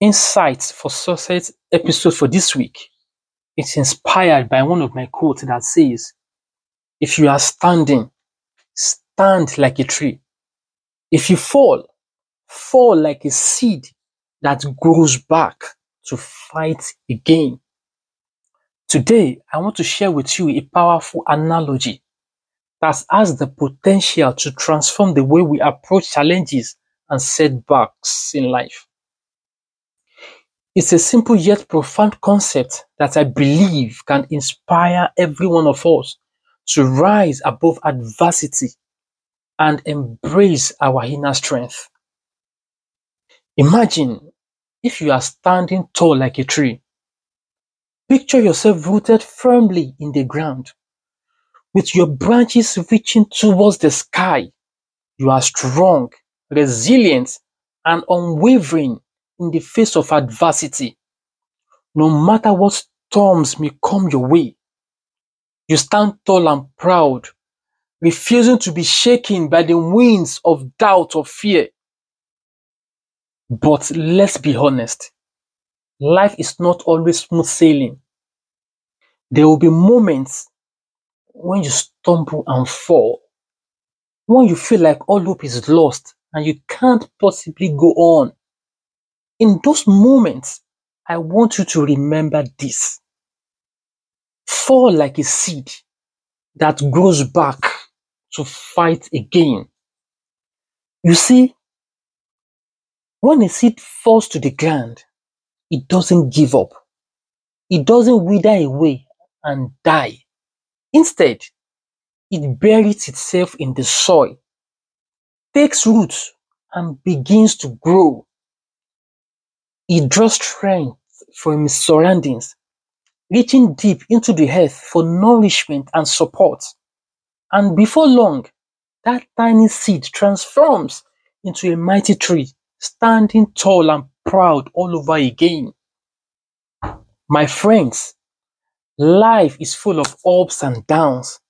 insights for success episode for this week is inspired by one of my quotes that says, if you are standing, stand like a tree. If you fall, fall like a seed that grows back to fight again. Today, I want to share with you a powerful analogy that has the potential to transform the way we approach challenges and setbacks in life. It's a simple yet profound concept that I believe can inspire every one of us to rise above adversity and embrace our inner strength. Imagine if you are standing tall like a tree. Picture yourself rooted firmly in the ground, with your branches reaching towards the sky. You are strong, resilient, and unwavering in the face of adversity. No matter what storms may come your way, you stand tall and proud, refusing to be shaken by the winds of doubt or fear. But let's be honest, life is not always smooth sailing. There will be moments when you stumble and fall, when you feel like all hope is lost and you can't possibly go on. In those moments, I want you to remember this. Fall like a seed that grows back to fight again. You see, when a seed falls to the ground, it doesn't give up. It doesn't wither away and die. Instead, it buries itself in the soil, takes root, and begins to grow. It draws strength from its surroundings, reaching deep into the earth for nourishment and support. And before long, that tiny seed transforms into a mighty tree, standing tall and proud all over again. My friends, life is full of ups and downs,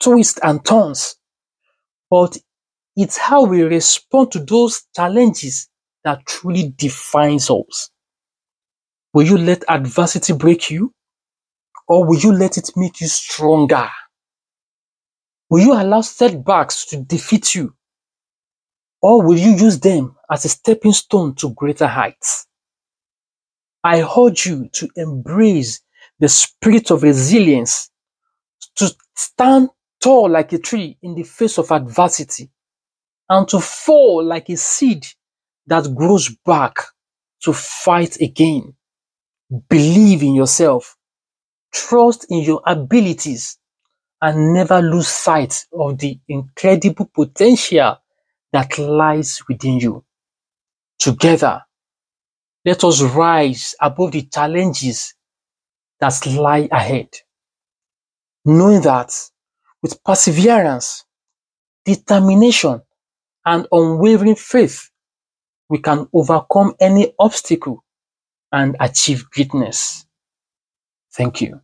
twists and turns, but it's how we respond to those challenges that truly defines us. Will you let adversity break you? Or will you let it make you stronger? Will you allow setbacks to defeat you? Or will you use them as a stepping stone to greater heights? I urge you to embrace the spirit of resilience, to stand tall like a tree in the face of adversity, and to fall like a seed that grows back to fight again. Believe in yourself, trust in your abilities, and never lose sight of the incredible potential that lies within you. Together, let us rise above the challenges that lie ahead, knowing that with perseverance, determination, and unwavering faith, we can overcome any obstacle and achieve greatness. Thank you.